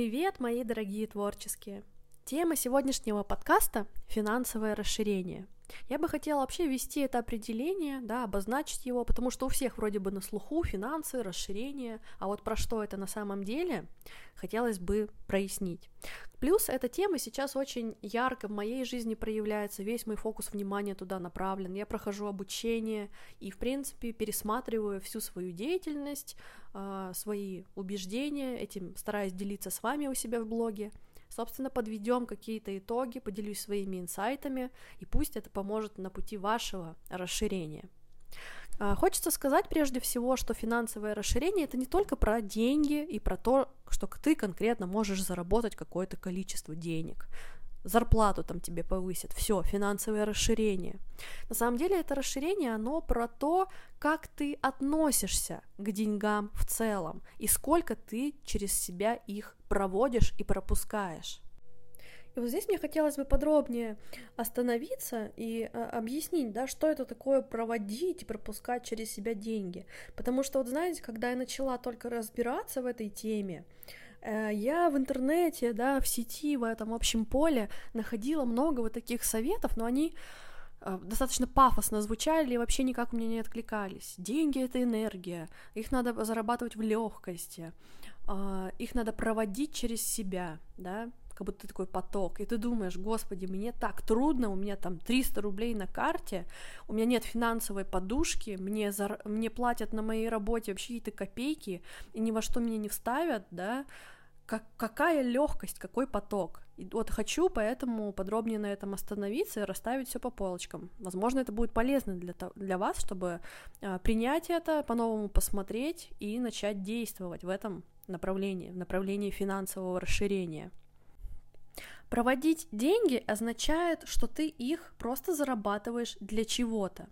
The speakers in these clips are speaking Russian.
Привет, мои дорогие творческие! Тема сегодняшнего подкаста — финансовое расширение — я бы хотела вообще ввести это определение, да, обозначить его, потому что у всех вроде бы на слуху финансы, расширение, а вот про что это на самом деле, хотелось бы прояснить. Плюс эта тема сейчас очень ярко в моей жизни проявляется, весь мой фокус внимания туда направлен, я прохожу обучение и, в принципе, пересматриваю всю свою деятельность, а, свои убеждения, этим стараюсь делиться с вами у себя в блоге, Собственно, подведем какие-то итоги, поделюсь своими инсайтами, и пусть это поможет на пути вашего расширения. А, хочется сказать прежде всего, что финансовое расширение это не только про деньги и про то, что ты конкретно можешь заработать какое-то количество денег зарплату там тебе повысят, все, финансовое расширение. На самом деле это расширение, оно про то, как ты относишься к деньгам в целом и сколько ты через себя их проводишь и пропускаешь. И вот здесь мне хотелось бы подробнее остановиться и а, объяснить, да, что это такое проводить и пропускать через себя деньги. Потому что, вот знаете, когда я начала только разбираться в этой теме, я в интернете, да, в сети, в этом общем поле находила много вот таких советов, но они э, достаточно пафосно звучали и вообще никак у меня не откликались. Деньги — это энергия, их надо зарабатывать в легкости, а, их надо проводить через себя, да, как будто такой поток, и ты думаешь, господи, мне так трудно, у меня там 300 рублей на карте, у меня нет финансовой подушки, мне, за... мне платят на моей работе вообще какие-то копейки, и ни во что меня не вставят, да, как, какая легкость, какой поток. И вот хочу поэтому подробнее на этом остановиться и расставить все по полочкам. Возможно, это будет полезно для, для вас, чтобы э, принять это, по-новому посмотреть и начать действовать в этом направлении, в направлении финансового расширения. Проводить деньги означает, что ты их просто зарабатываешь для чего-то.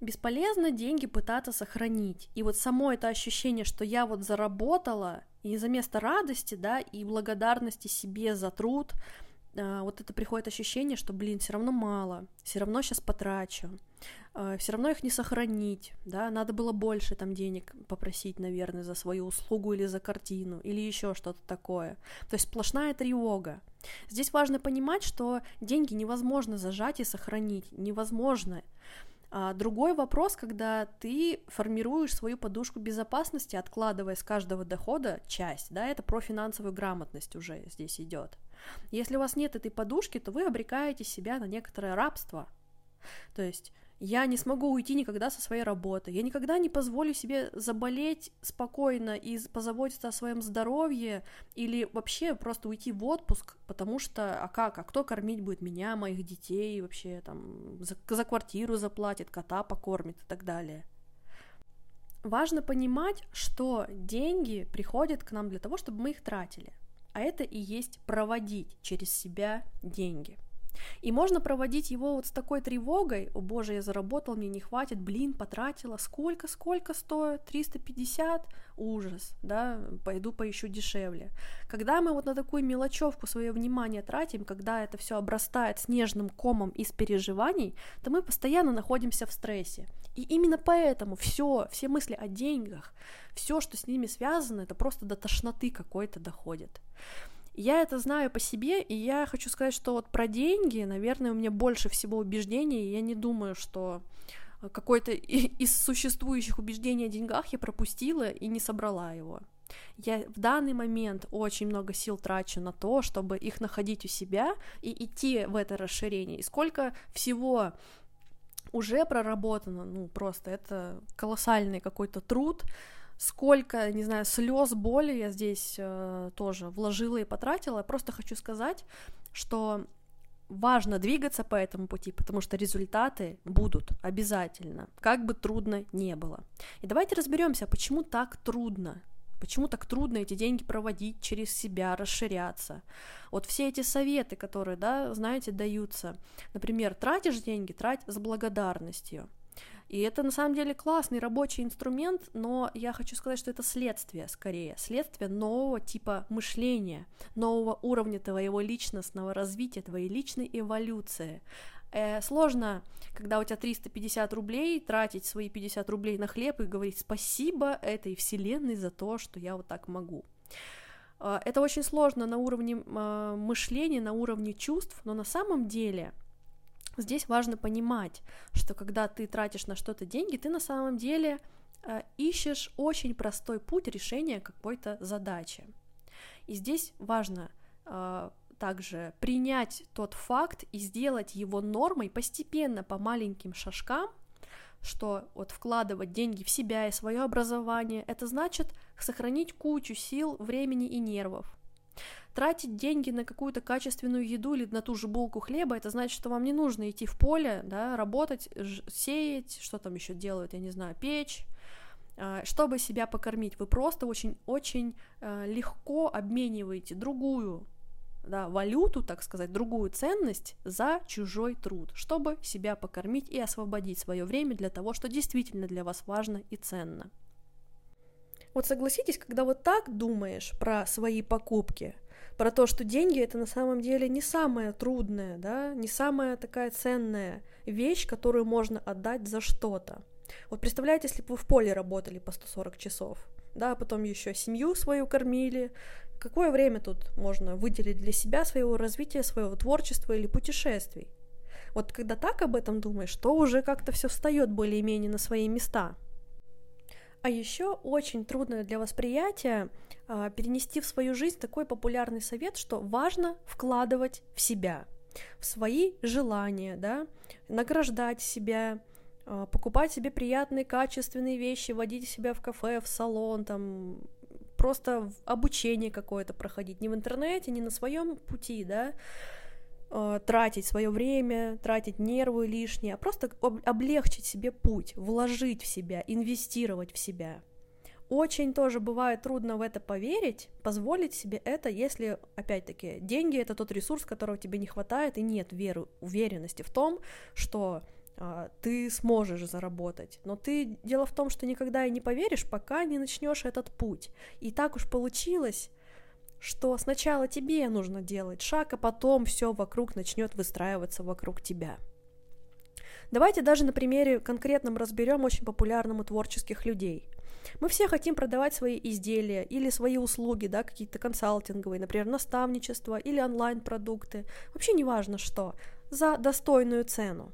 Бесполезно деньги пытаться сохранить. И вот само это ощущение, что я вот заработала, и за место радости, да, и благодарности себе за труд, а, вот это приходит ощущение, что, блин, все равно мало, все равно сейчас потрачу, а, все равно их не сохранить, да, надо было больше там денег попросить, наверное, за свою услугу или за картину, или еще что-то такое. То есть сплошная тревога. Здесь важно понимать, что деньги невозможно зажать и сохранить, невозможно. А другой вопрос, когда ты формируешь свою подушку безопасности, откладывая с каждого дохода часть, да, это про финансовую грамотность уже здесь идет. Если у вас нет этой подушки, то вы обрекаете себя на некоторое рабство. То есть я не смогу уйти никогда со своей работы, я никогда не позволю себе заболеть спокойно и позаботиться о своем здоровье или вообще просто уйти в отпуск, потому что, а как, а кто кормить будет меня, моих детей, вообще там за, за квартиру заплатит, кота покормит и так далее. Важно понимать, что деньги приходят к нам для того, чтобы мы их тратили, а это и есть проводить через себя деньги – и можно проводить его вот с такой тревогой, о боже, я заработал, мне не хватит, блин, потратила, сколько, сколько стоит, 350, ужас, да, пойду поищу дешевле. Когда мы вот на такую мелочевку свое внимание тратим, когда это все обрастает снежным комом из переживаний, то мы постоянно находимся в стрессе. И именно поэтому все, все мысли о деньгах, все, что с ними связано, это просто до тошноты какой-то доходит. Я это знаю по себе, и я хочу сказать, что вот про деньги, наверное, у меня больше всего убеждений, и я не думаю, что какое-то из существующих убеждений о деньгах я пропустила и не собрала его. Я в данный момент очень много сил трачу на то, чтобы их находить у себя и идти в это расширение. И сколько всего уже проработано, ну просто это колоссальный какой-то труд, сколько, не знаю, слез, боли я здесь э, тоже вложила и потратила. Я просто хочу сказать, что важно двигаться по этому пути, потому что результаты будут обязательно, как бы трудно не было. И давайте разберемся, почему так трудно. Почему так трудно эти деньги проводить через себя, расширяться? Вот все эти советы, которые, да, знаете, даются. Например, тратишь деньги, трать с благодарностью. И это на самом деле классный рабочий инструмент, но я хочу сказать, что это следствие скорее, следствие нового типа мышления, нового уровня твоего личностного развития, твоей личной эволюции. Э, сложно, когда у тебя 350 рублей, тратить свои 50 рублей на хлеб и говорить спасибо этой вселенной за то, что я вот так могу. А, это очень сложно на уровне а, мышления, на уровне чувств, но на самом деле здесь важно понимать, что когда ты тратишь на что-то деньги, ты на самом деле а, ищешь очень простой путь решения какой-то задачи. И здесь важно также принять тот факт и сделать его нормой постепенно по маленьким шажкам, что вот вкладывать деньги в себя и свое образование, это значит сохранить кучу сил, времени и нервов. Тратить деньги на какую-то качественную еду или на ту же булку хлеба, это значит, что вам не нужно идти в поле, да, работать, сеять, что там еще делают, я не знаю, печь, а, чтобы себя покормить. Вы просто очень-очень э, легко обмениваете другую да, валюту, так сказать, другую ценность за чужой труд, чтобы себя покормить и освободить свое время для того, что действительно для вас важно и ценно. Вот согласитесь, когда вот так думаешь про свои покупки, про то, что деньги это на самом деле не самая трудная, да, не самая такая ценная вещь, которую можно отдать за что-то. Вот представляете, если бы вы в поле работали по 140 часов, да, а потом еще семью свою кормили, Какое время тут можно выделить для себя, своего развития, своего творчества или путешествий? Вот когда так об этом думаешь, то уже как-то все встает более-менее на свои места. А еще очень трудно для восприятия а, перенести в свою жизнь такой популярный совет, что важно вкладывать в себя, в свои желания, да, награждать себя, а, покупать себе приятные, качественные вещи, водить себя в кафе, в салон, там, просто обучение какое-то проходить, не в интернете, не на своем пути, да, э, тратить свое время, тратить нервы лишние, а просто облегчить себе путь, вложить в себя, инвестировать в себя. Очень тоже бывает трудно в это поверить, позволить себе это, если, опять-таки, деньги — это тот ресурс, которого тебе не хватает, и нет веры, уверенности в том, что а, ты сможешь заработать. Но ты дело в том, что никогда и не поверишь, пока не начнешь этот путь. И так уж получилось, что сначала тебе нужно делать шаг, а потом все вокруг начнет выстраиваться вокруг тебя. Давайте даже на примере конкретном разберем очень популярным творческих людей. Мы все хотим продавать свои изделия или свои услуги, да, какие-то консалтинговые, например, наставничество или онлайн-продукты, вообще не важно что, за достойную цену.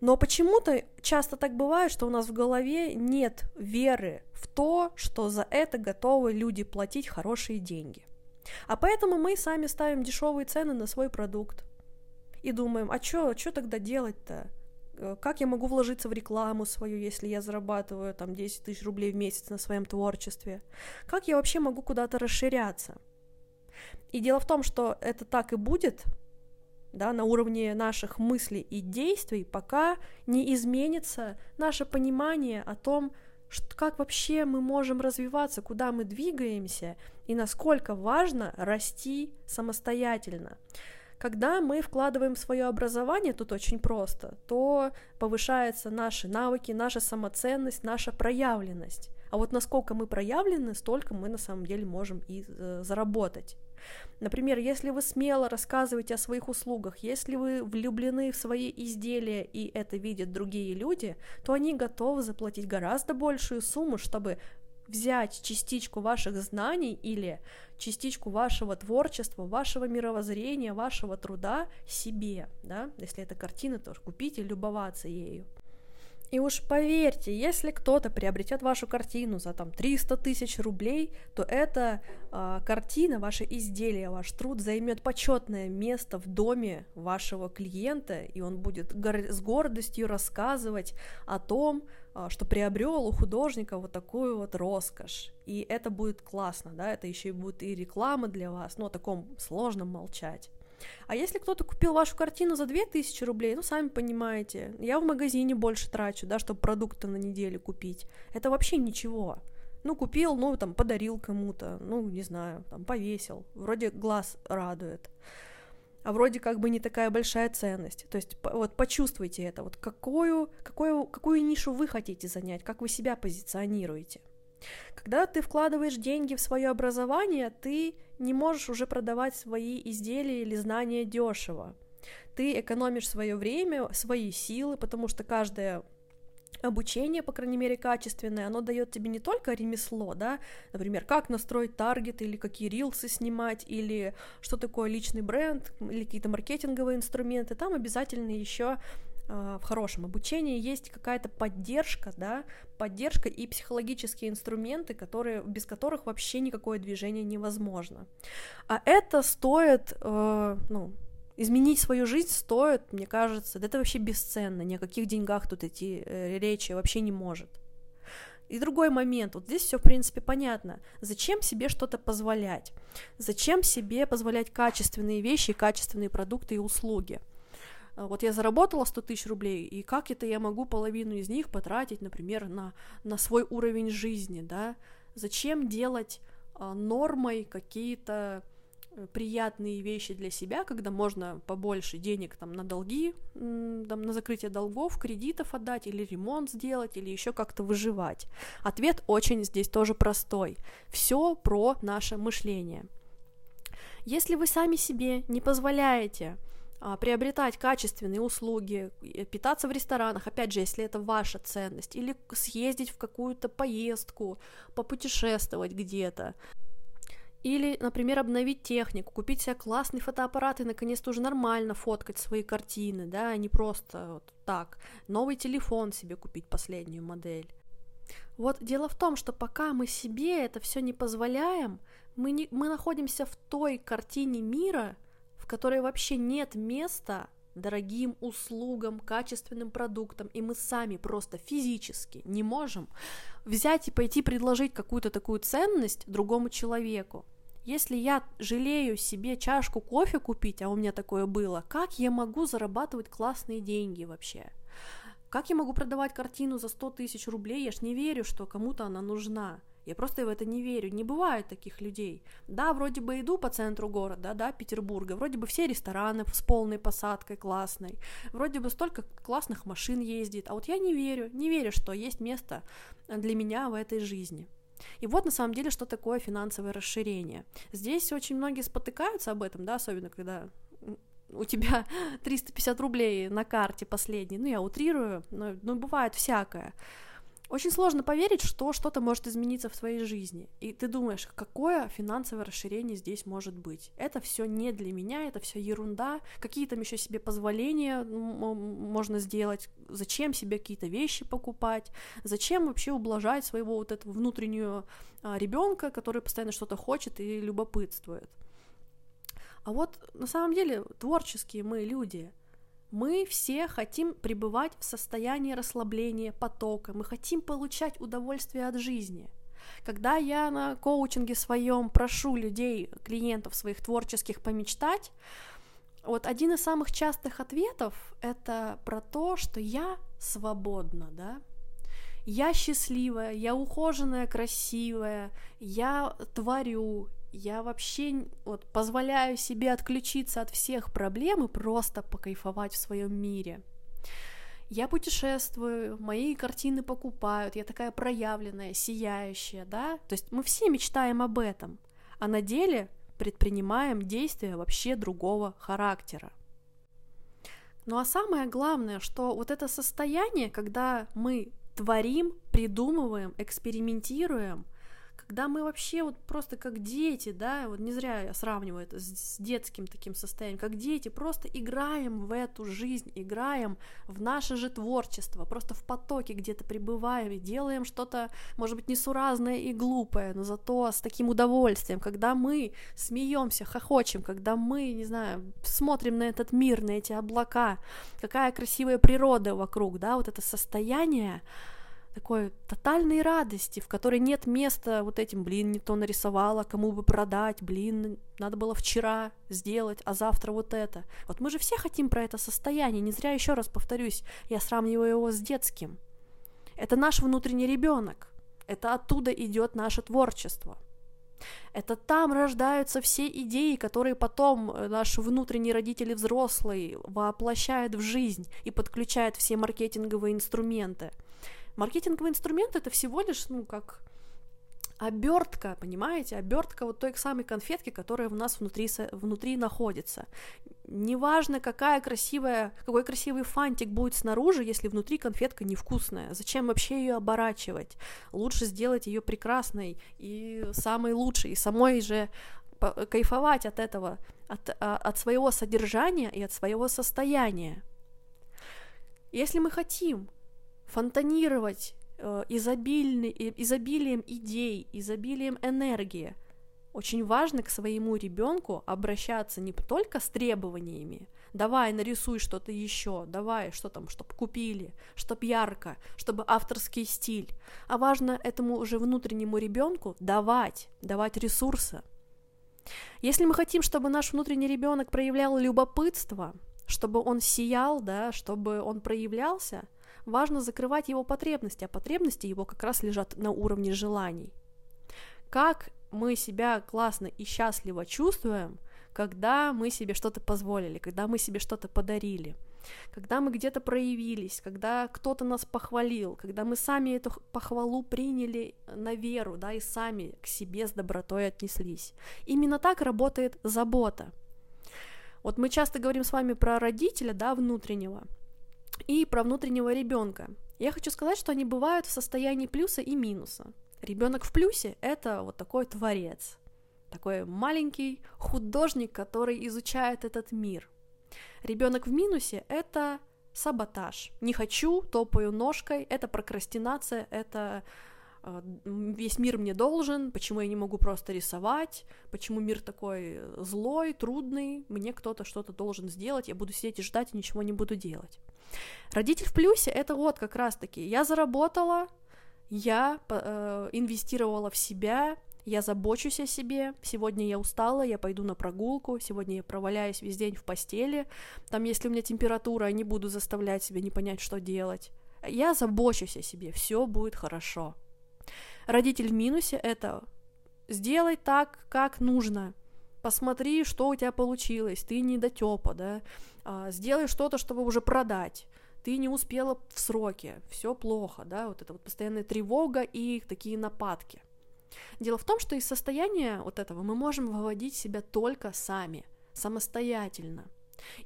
Но почему-то часто так бывает, что у нас в голове нет веры в то, что за это готовы люди платить хорошие деньги. А поэтому мы сами ставим дешевые цены на свой продукт. И думаем, а что тогда делать-то? Э, как я могу вложиться в рекламу свою, если я зарабатываю там 10 тысяч рублей в месяц на своем творчестве? Как я вообще могу куда-то расширяться? И дело в том, что это так и будет, да, на уровне наших мыслей и действий, пока не изменится наше понимание о том, что, как вообще мы можем развиваться, куда мы двигаемся и насколько важно расти самостоятельно. Когда мы вкладываем свое образование, тут очень просто, то повышаются наши навыки, наша самоценность, наша проявленность. А вот насколько мы проявлены, столько мы на самом деле можем и э, заработать. Например, если вы смело рассказываете о своих услугах, если вы влюблены в свои изделия и это видят другие люди, то они готовы заплатить гораздо большую сумму, чтобы взять частичку ваших знаний или частичку вашего творчества, вашего мировоззрения, вашего труда себе, да, если это картина, то купить и любоваться ею. И уж поверьте, если кто-то приобретет вашу картину за там 300 тысяч рублей, то эта э, картина, ваше изделие, ваш труд займет почетное место в доме вашего клиента, и он будет гор- с гордостью рассказывать о том, э, что приобрел у художника вот такую вот роскошь. И это будет классно, да, это еще и будет и реклама для вас, но о таком сложно молчать. А если кто-то купил вашу картину за 2000 рублей, ну, сами понимаете, я в магазине больше трачу, да, чтобы продукты на неделю купить. Это вообще ничего. Ну, купил, ну, там, подарил кому-то, ну, не знаю, там, повесил. Вроде глаз радует. А вроде как бы не такая большая ценность. То есть вот почувствуйте это, вот какую, какую, какую нишу вы хотите занять, как вы себя позиционируете. Когда ты вкладываешь деньги в свое образование, ты не можешь уже продавать свои изделия или знания дешево. Ты экономишь свое время, свои силы, потому что каждое обучение, по крайней мере, качественное, оно дает тебе не только ремесло, да, например, как настроить таргет, или какие рилсы снимать, или что такое личный бренд, или какие-то маркетинговые инструменты, там обязательно еще в хорошем обучении есть какая-то поддержка, да, поддержка и психологические инструменты, которые, без которых вообще никакое движение невозможно. А это стоит, э, ну, изменить свою жизнь стоит, мне кажется, да это вообще бесценно, ни о каких деньгах тут идти э, речи вообще не может. И другой момент, вот здесь все в принципе понятно. Зачем себе что-то позволять? Зачем себе позволять качественные вещи, качественные продукты и услуги? А вот я заработала 100 тысяч рублей, и как это я могу половину из них потратить, например, на, на свой уровень жизни, да? Зачем делать а, нормой какие-то Э, приятные вещи для себя, когда можно побольше денег там на долги, там, на закрытие долгов, кредитов отдать, или ремонт сделать, или еще как-то выживать. Ответ очень здесь тоже простой. Все про наше мышление. Если вы сами себе не позволяете приобретать качественные услуги, питаться в ресторанах, опять же, если это ваша ценность, или съездить в какую-то поездку, попутешествовать где-то, или, например, обновить технику, купить себе классный фотоаппарат и наконец-то уже нормально фоткать свои картины, да, а не просто вот так. Новый телефон себе купить, последнюю модель. Вот дело в том, что пока мы себе это все не позволяем, мы, не, мы находимся в той картине мира, которой вообще нет места дорогим услугам, качественным продуктам, и мы сами просто физически не можем взять и пойти предложить какую-то такую ценность другому человеку. Если я жалею себе чашку кофе купить, а у меня такое было, как я могу зарабатывать классные деньги вообще? Как я могу продавать картину за 100 тысяч рублей? Я ж не верю, что кому-то она нужна. Я просто в это не верю. Не бывает таких людей. Да, вроде бы иду по центру города, да, Петербурга, вроде бы все рестораны с полной посадкой классной, вроде бы столько классных машин ездит, а вот я не верю, не верю, что есть место для меня в этой жизни. И вот на самом деле, что такое финансовое расширение. Здесь очень многие спотыкаются об этом, да, особенно когда у тебя 350 рублей на карте последний, ну я утрирую, но, но бывает всякое. Очень сложно поверить, что что-то может измениться в твоей жизни. И ты думаешь, какое финансовое расширение здесь может быть? Это все не для меня, это все ерунда. Какие там еще себе позволения можно сделать? Зачем себе какие-то вещи покупать? Зачем вообще ублажать своего вот этого внутреннего а, ребенка, который постоянно что-то хочет и любопытствует? А вот на самом деле творческие мы люди, мы все хотим пребывать в состоянии расслабления, потока, мы хотим получать удовольствие от жизни. Когда я на коучинге своем прошу людей, клиентов своих творческих помечтать, вот один из самых частых ответов это про то, что я свободна, да, я счастливая, я ухоженная, красивая, я творю, я вообще вот позволяю себе отключиться от всех проблем и просто покайфовать в своем мире. Я путешествую, мои картины покупают, я такая проявленная, сияющая, да? То есть мы все мечтаем об этом, а на деле предпринимаем действия вообще другого характера. Ну а самое главное, что вот это состояние, когда мы творим, придумываем, экспериментируем – когда мы вообще вот просто как дети, да, вот не зря я сравниваю это с, детским таким состоянием, как дети, просто играем в эту жизнь, играем в наше же творчество, просто в потоке где-то пребываем и делаем что-то, может быть, несуразное и глупое, но зато с таким удовольствием, когда мы смеемся, хохочем, когда мы, не знаю, смотрим на этот мир, на эти облака, какая красивая природа вокруг, да, вот это состояние, такой тотальной радости, в которой нет места вот этим, блин, не то нарисовала, кому бы продать, блин, надо было вчера сделать, а завтра вот это. Вот мы же все хотим про это состояние, не зря еще раз повторюсь, я сравниваю его с детским. Это наш внутренний ребенок, это оттуда идет наше творчество. Это там рождаются все идеи, которые потом э, наши внутренние родители взрослые воплощают в жизнь и подключают все маркетинговые инструменты. Маркетинговый инструмент это всего лишь, ну, как обертка, понимаете, обертка вот той самой конфетки, которая у нас внутри, внутри находится. Неважно, какая красивая, какой красивый фантик будет снаружи, если внутри конфетка невкусная. Зачем вообще ее оборачивать? Лучше сделать ее прекрасной и самой лучшей, и самой же кайфовать от этого, от, а, от своего содержания и от своего состояния. Если мы хотим фонтанировать э, изобильный, изобилием идей, изобилием энергии, очень важно к своему ребенку обращаться не только с требованиями, давай нарисуй что-то еще, давай, что там, чтобы купили, чтобы ярко, чтобы авторский стиль, а важно этому уже внутреннему ребенку давать, давать ресурсы. Если мы хотим, чтобы наш внутренний ребенок проявлял любопытство, чтобы он сиял, да, чтобы он проявлялся, важно закрывать его потребности, а потребности его как раз лежат на уровне желаний. Как мы себя классно и счастливо чувствуем, когда мы себе что-то позволили, когда мы себе что-то подарили, когда мы где-то проявились, когда кто-то нас похвалил, когда мы сами эту похвалу приняли на веру, да, и сами к себе с добротой отнеслись. Именно так работает забота. Вот мы часто говорим с вами про родителя, да, внутреннего, и про внутреннего ребенка. Я хочу сказать, что они бывают в состоянии плюса и минуса. Ребенок в плюсе это вот такой творец, такой маленький художник, который изучает этот мир. Ребенок в минусе это саботаж. Не хочу, топаю ножкой, это прокрастинация, это весь мир мне должен, почему я не могу просто рисовать, почему мир такой злой, трудный, мне кто-то что-то должен сделать, я буду сидеть и ждать и ничего не буду делать. Родитель в плюсе это вот как раз-таки я заработала, я э, инвестировала в себя, я забочусь о себе, сегодня я устала, я пойду на прогулку, сегодня я проваляюсь весь день в постели, там, если у меня температура, я не буду заставлять себя не понять, что делать. Я забочусь о себе, все будет хорошо. Родитель в минусе это сделай так, как нужно. Посмотри, что у тебя получилось, ты не дотепа, да, а, сделай что-то, чтобы уже продать, ты не успела в сроке, все плохо, да, вот это вот постоянная тревога и такие нападки. Дело в том, что из состояния вот этого мы можем выводить себя только сами, самостоятельно –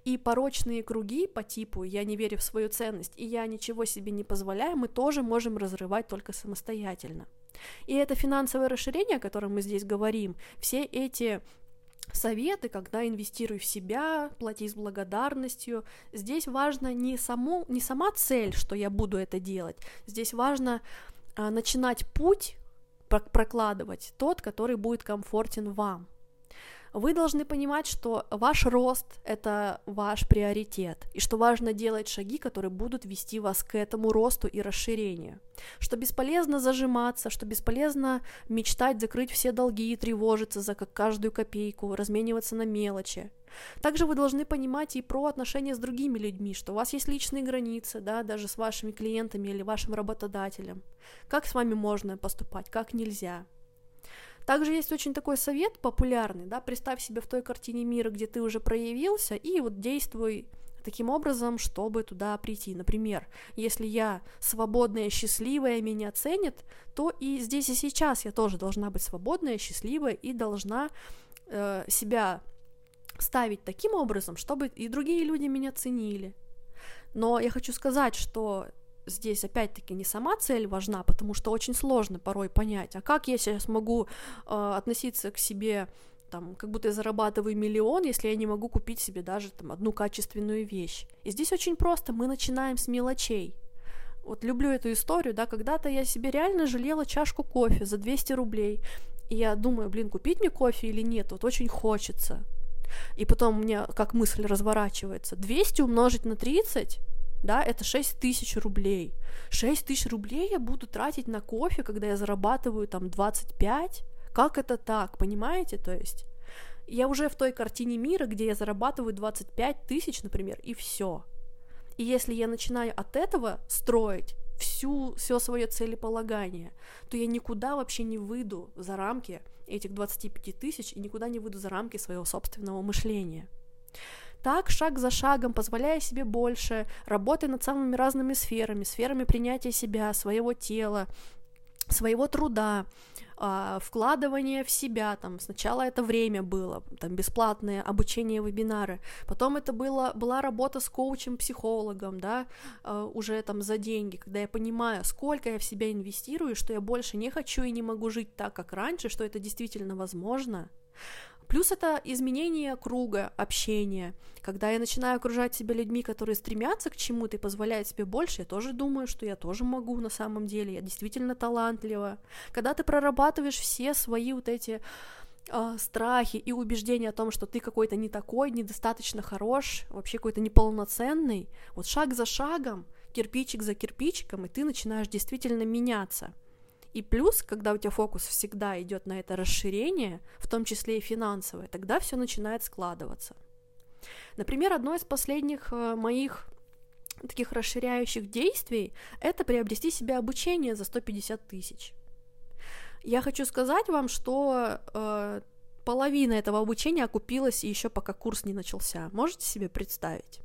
и порочные круги по типу «я не верю в свою ценность» и «я ничего себе не позволяю» мы тоже можем разрывать только самостоятельно. И это финансовое расширение, о котором мы здесь говорим, все эти советы, когда инвестируй в себя, плати с благодарностью. Здесь важно не, само, не сама цель, что я буду это делать, здесь важно а, начинать путь прокладывать тот, который будет комфортен вам. Вы должны понимать, что ваш рост — это ваш приоритет, и что важно делать шаги, которые будут вести вас к этому росту и расширению. Что бесполезно зажиматься, что бесполезно мечтать закрыть все долги и тревожиться за как каждую копейку, размениваться на мелочи. Также вы должны понимать и про отношения с другими людьми, что у вас есть личные границы, да, даже с вашими клиентами или вашим работодателем. Как с вами можно поступать, как нельзя. Также есть очень такой совет популярный, да, представь себя в той картине мира, где ты уже проявился, и вот действуй таким образом, чтобы туда прийти. Например, если я свободная, счастливая, меня ценят, то и здесь и сейчас я тоже должна быть свободная, счастливая и должна э, себя ставить таким образом, чтобы и другие люди меня ценили. Но я хочу сказать, что здесь опять-таки не сама цель важна, потому что очень сложно порой понять, а как я сейчас могу э, относиться к себе там, как будто я зарабатываю миллион, если я не могу купить себе даже там одну качественную вещь. И здесь очень просто, мы начинаем с мелочей. Вот люблю эту историю, да, когда-то я себе реально жалела чашку кофе за 200 рублей, и я думаю, блин, купить мне кофе или нет, вот очень хочется. И потом у меня как мысль разворачивается, 200 умножить на 30, да, это 6 тысяч рублей. 6 тысяч рублей я буду тратить на кофе, когда я зарабатываю там 25? Как это так, понимаете, то есть? Я уже в той картине мира, где я зарабатываю 25 тысяч, например, и все. И если я начинаю от этого строить всю, все свое целеполагание, то я никуда вообще не выйду за рамки этих 25 тысяч и никуда не выйду за рамки своего собственного мышления. Так, шаг за шагом, позволяя себе больше, работая над самыми разными сферами, сферами принятия себя, своего тела, своего труда, а, вкладывание в себя, там, сначала это время было, там, бесплатное обучение, вебинары, потом это было, была работа с коучем, психологом, да, а, уже там за деньги, когда я понимаю, сколько я в себя инвестирую, что я больше не хочу и не могу жить так, как раньше, что это действительно возможно, Плюс это изменение круга общения. Когда я начинаю окружать себя людьми, которые стремятся к чему-то и позволяют себе больше, я тоже думаю, что я тоже могу на самом деле, я действительно талантлива. Когда ты прорабатываешь все свои вот эти э, страхи и убеждения о том, что ты какой-то не такой, недостаточно хорош, вообще какой-то неполноценный, вот шаг за шагом, кирпичик за кирпичиком, и ты начинаешь действительно меняться. И плюс, когда у тебя фокус всегда идет на это расширение, в том числе и финансовое, тогда все начинает складываться. Например, одно из последних э, моих таких расширяющих действий — это приобрести себе обучение за 150 тысяч. Я хочу сказать вам, что э, половина этого обучения окупилась еще пока курс не начался. Можете себе представить?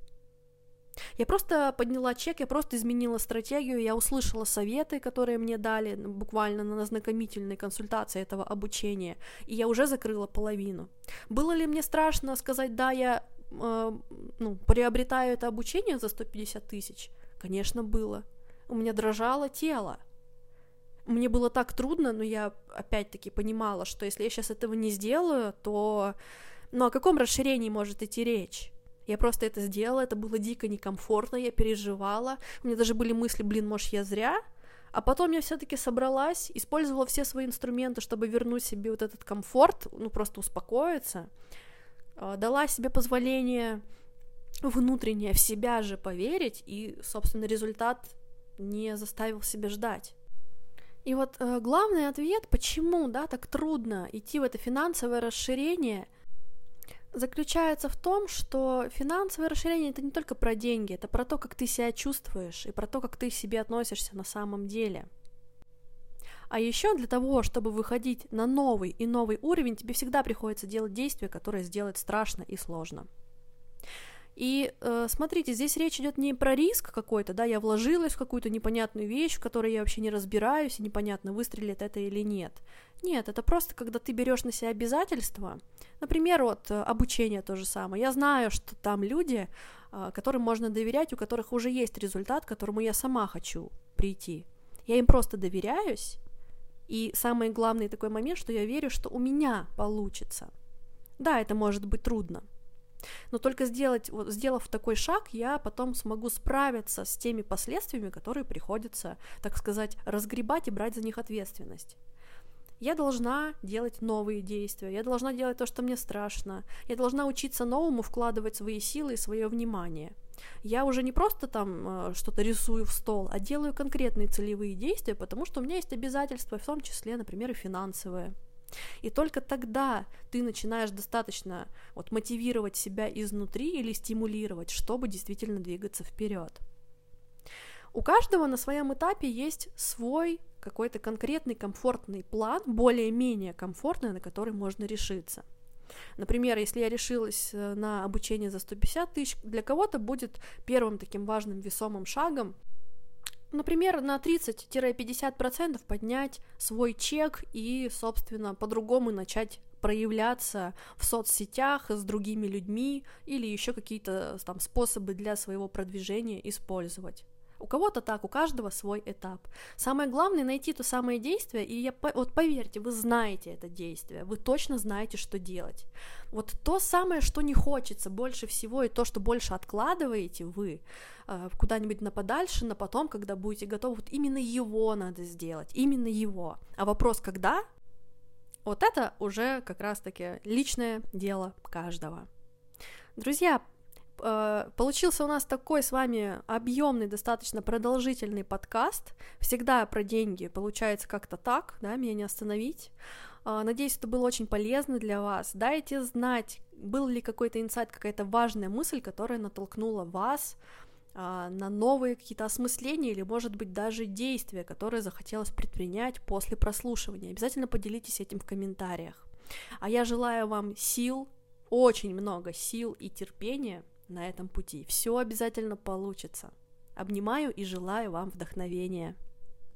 Я просто подняла чек, я просто изменила стратегию, я услышала советы, которые мне дали буквально на ознакомительной консультации этого обучения, и я уже закрыла половину. Было ли мне страшно сказать, да, я э, ну, приобретаю это обучение за 150 тысяч? Конечно, было. У меня дрожало тело. Мне было так трудно, но я опять-таки понимала, что если я сейчас этого не сделаю, то ну о каком расширении может идти речь? Я просто это сделала, это было дико некомфортно, я переживала. У меня даже были мысли, блин, может, я зря? А потом я все-таки собралась, использовала все свои инструменты, чтобы вернуть себе вот этот комфорт, ну просто успокоиться. А, дала себе позволение внутреннее в себя же поверить, и, собственно, результат не заставил себя ждать. И вот э, главный ответ, почему, да, так трудно идти в это финансовое расширение – заключается в том, что финансовое расширение это не только про деньги, это про то, как ты себя чувствуешь и про то, как ты к себе относишься на самом деле. А еще для того, чтобы выходить на новый и новый уровень, тебе всегда приходится делать действия, которые сделать страшно и сложно. И э, смотрите, здесь речь идет не про риск какой-то, да, я вложилась в какую-то непонятную вещь, в которой я вообще не разбираюсь, и непонятно, выстрелит это или нет. Нет, это просто когда ты берешь на себя обязательства. Например, вот э, обучение то же самое. Я знаю, что там люди, э, которым можно доверять, у которых уже есть результат, к которому я сама хочу прийти. Я им просто доверяюсь, и самый главный такой момент, что я верю, что у меня получится. Да, это может быть трудно, но только сделать, вот, сделав такой шаг, я потом смогу справиться с теми последствиями, которые приходится, так сказать, разгребать и брать за них ответственность. Я должна делать новые действия, я должна делать то, что мне страшно, я должна учиться новому вкладывать свои силы и свое внимание. Я уже не просто там э, что-то рисую в стол, а делаю конкретные целевые действия, потому что у меня есть обязательства, в том числе, например, и финансовые. И только тогда ты начинаешь достаточно вот, мотивировать себя изнутри или стимулировать, чтобы действительно двигаться вперед. У каждого на своем этапе есть свой какой-то конкретный комфортный план, более-менее комфортный, на который можно решиться. Например, если я решилась э, на обучение за 150 тысяч, для кого-то будет первым таким важным весомым шагом например, на 30-50% поднять свой чек и, собственно, по-другому начать проявляться в соцсетях с другими людьми или еще какие-то там способы для своего продвижения использовать. У кого-то так, у каждого свой этап. Самое главное найти то самое действие, и я, вот поверьте, вы знаете это действие, вы точно знаете, что делать. Вот то самое, что не хочется больше всего, и то, что больше откладываете вы э, куда-нибудь на подальше, на потом, когда будете готовы, вот именно его надо сделать, именно его. А вопрос, когда, вот это уже как раз-таки личное дело каждого. Друзья, получился у нас такой с вами объемный, достаточно продолжительный подкаст. Всегда про деньги получается как-то так, да, меня не остановить. Э, надеюсь, это было очень полезно для вас. Дайте знать, был ли какой-то инсайт, какая-то важная мысль, которая натолкнула вас э, на новые какие-то осмысления или, может быть, даже действия, которые захотелось предпринять после прослушивания. Обязательно поделитесь этим в комментариях. А я желаю вам сил, очень много сил и терпения на этом пути. Все обязательно получится. Обнимаю и желаю вам вдохновения.